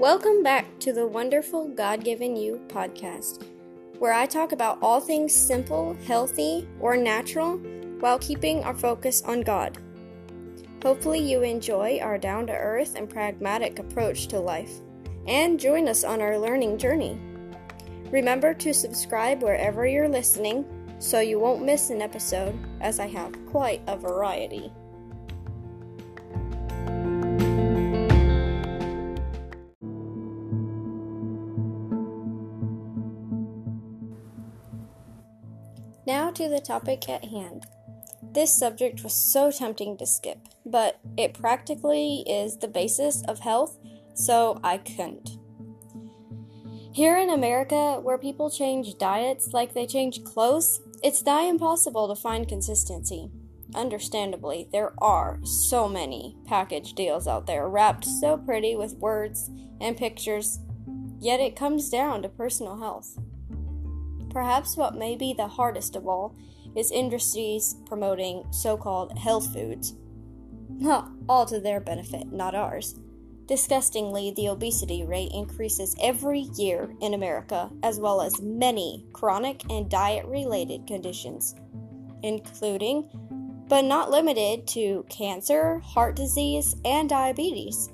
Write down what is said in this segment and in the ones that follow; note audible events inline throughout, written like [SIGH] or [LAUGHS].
Welcome back to the wonderful God Given You podcast, where I talk about all things simple, healthy, or natural while keeping our focus on God. Hopefully, you enjoy our down to earth and pragmatic approach to life and join us on our learning journey. Remember to subscribe wherever you're listening so you won't miss an episode, as I have quite a variety. To the topic at hand. This subject was so tempting to skip, but it practically is the basis of health, so I couldn't. Here in America, where people change diets like they change clothes, it's nigh impossible to find consistency. Understandably, there are so many package deals out there wrapped so pretty with words and pictures, yet it comes down to personal health. Perhaps what may be the hardest of all is industries promoting so called health foods. all to their benefit, not ours. Disgustingly, the obesity rate increases every year in America, as well as many chronic and diet related conditions, including, but not limited to, cancer, heart disease, and diabetes.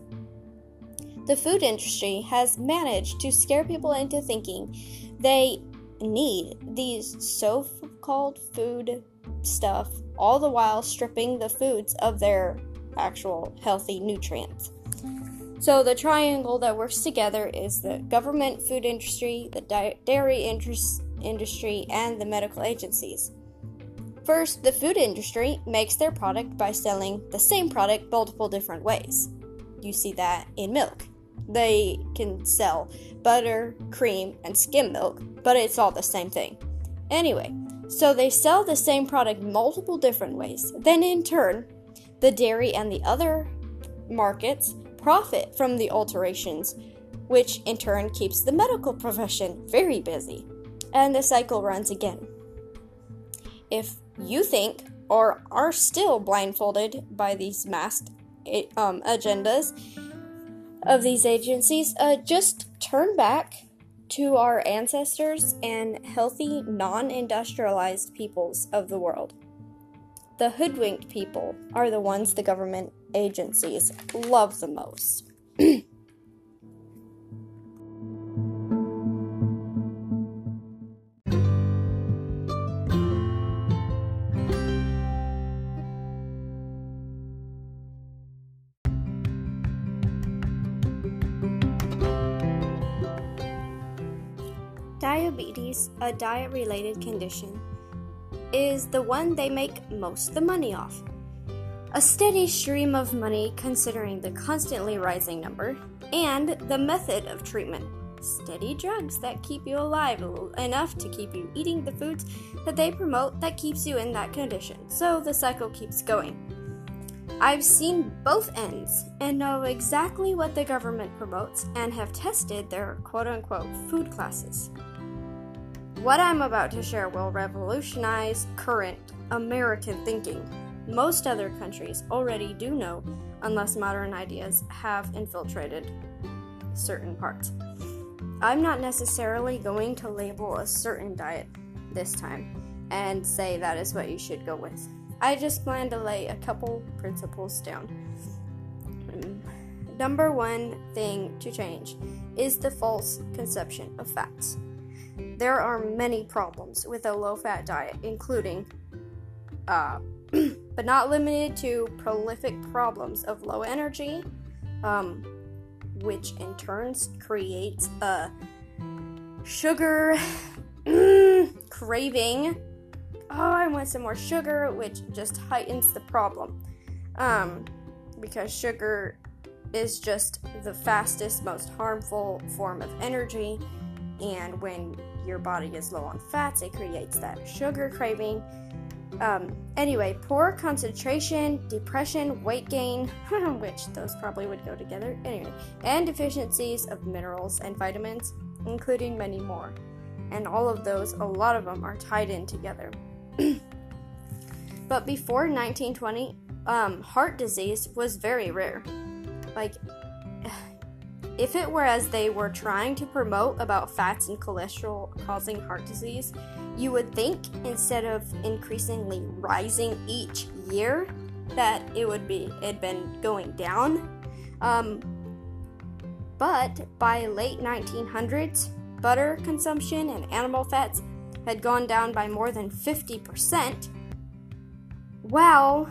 The food industry has managed to scare people into thinking they need these so called food stuff, all the while stripping the foods of their actual healthy nutrients. So the triangle that works together is the government, food industry, the dairy interest industry, and the medical agencies. First, the food industry makes their product by selling the same product multiple different ways. You see that in milk. They can sell butter, cream, and skim milk, but it's all the same thing. Anyway, so they sell the same product multiple different ways. Then, in turn, the dairy and the other markets profit from the alterations, which in turn keeps the medical profession very busy. And the cycle runs again. If you think or are still blindfolded by these masked eh, um, agendas of these agencies, uh, just turn back to our ancestors and healthy, non industrialized peoples of the world. The hoodwinked people are the ones the government agencies love the most. [CLEARS THROAT] Diabetes, a diet related condition, is the one they make most the money off. A steady stream of money considering the constantly rising number and the method of treatment. Steady drugs that keep you alive enough to keep you eating the foods that they promote that keeps you in that condition. So the cycle keeps going. I've seen both ends and know exactly what the government promotes and have tested their quote unquote food classes. What I'm about to share will revolutionize current American thinking. Most other countries already do know, unless modern ideas have infiltrated certain parts. I'm not necessarily going to label a certain diet this time and say that is what you should go with. I just plan to lay a couple principles down. Hmm. Number one thing to change is the false conception of fats. There are many problems with a low fat diet, including, uh, [CLEARS THROAT] but not limited to, prolific problems of low energy, um, which in turns creates a sugar [CLEARS THROAT] craving. Oh, I want some more sugar, which just heightens the problem. Um, because sugar is just the fastest, most harmful form of energy and when your body is low on fats, it creates that sugar craving. Um, anyway, poor concentration, depression, weight gain, [LAUGHS] which those probably would go together. Anyway, and deficiencies of minerals and vitamins, including many more. And all of those, a lot of them are tied in together. [CLEARS THROAT] but before 1920, um, heart disease was very rare. Like, [SIGHS] if it were as they were trying to promote about fats and cholesterol causing heart disease, you would think instead of increasingly rising each year, that it would be it had been going down. Um, but by late 1900s, butter consumption and animal fats had gone down by more than 50%, while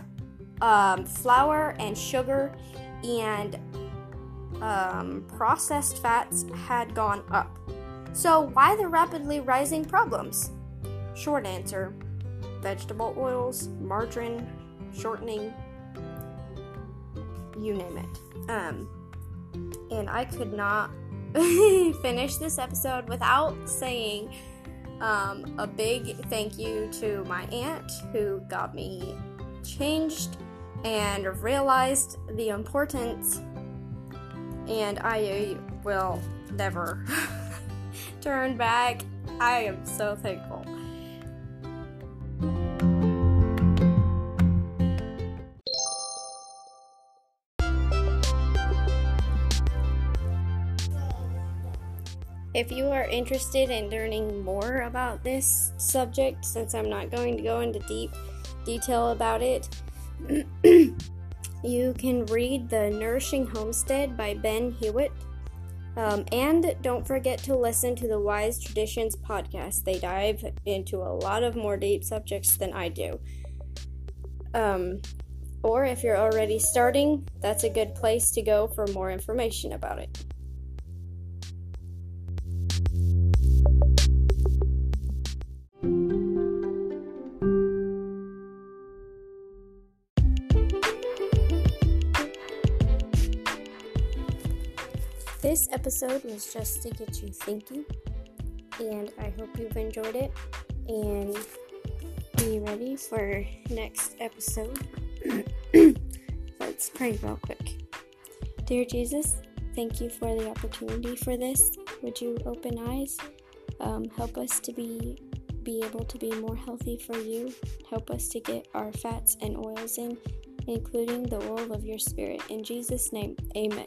um, flour and sugar and um, processed fats had gone up. So, why the rapidly rising problems? Short answer vegetable oils, margarine, shortening, you name it. Um, and I could not [LAUGHS] finish this episode without saying um, a big thank you to my aunt who got me changed and realized the importance, and I will never [LAUGHS] turn back. I am so thankful. If you are interested in learning more about this subject, since I'm not going to go into deep detail about it, [CLEARS THROAT] you can read The Nourishing Homestead by Ben Hewitt. Um, and don't forget to listen to the Wise Traditions podcast. They dive into a lot of more deep subjects than I do. Um, or if you're already starting, that's a good place to go for more information about it. This episode was just to get you thinking, and I hope you've enjoyed it. And be ready for next episode. [CLEARS THROAT] Let's pray real quick. Dear Jesus, thank you for the opportunity for this. Would you open eyes? Um, help us to be be able to be more healthy for you. Help us to get our fats and oils in, including the oil of your spirit. In Jesus' name, amen.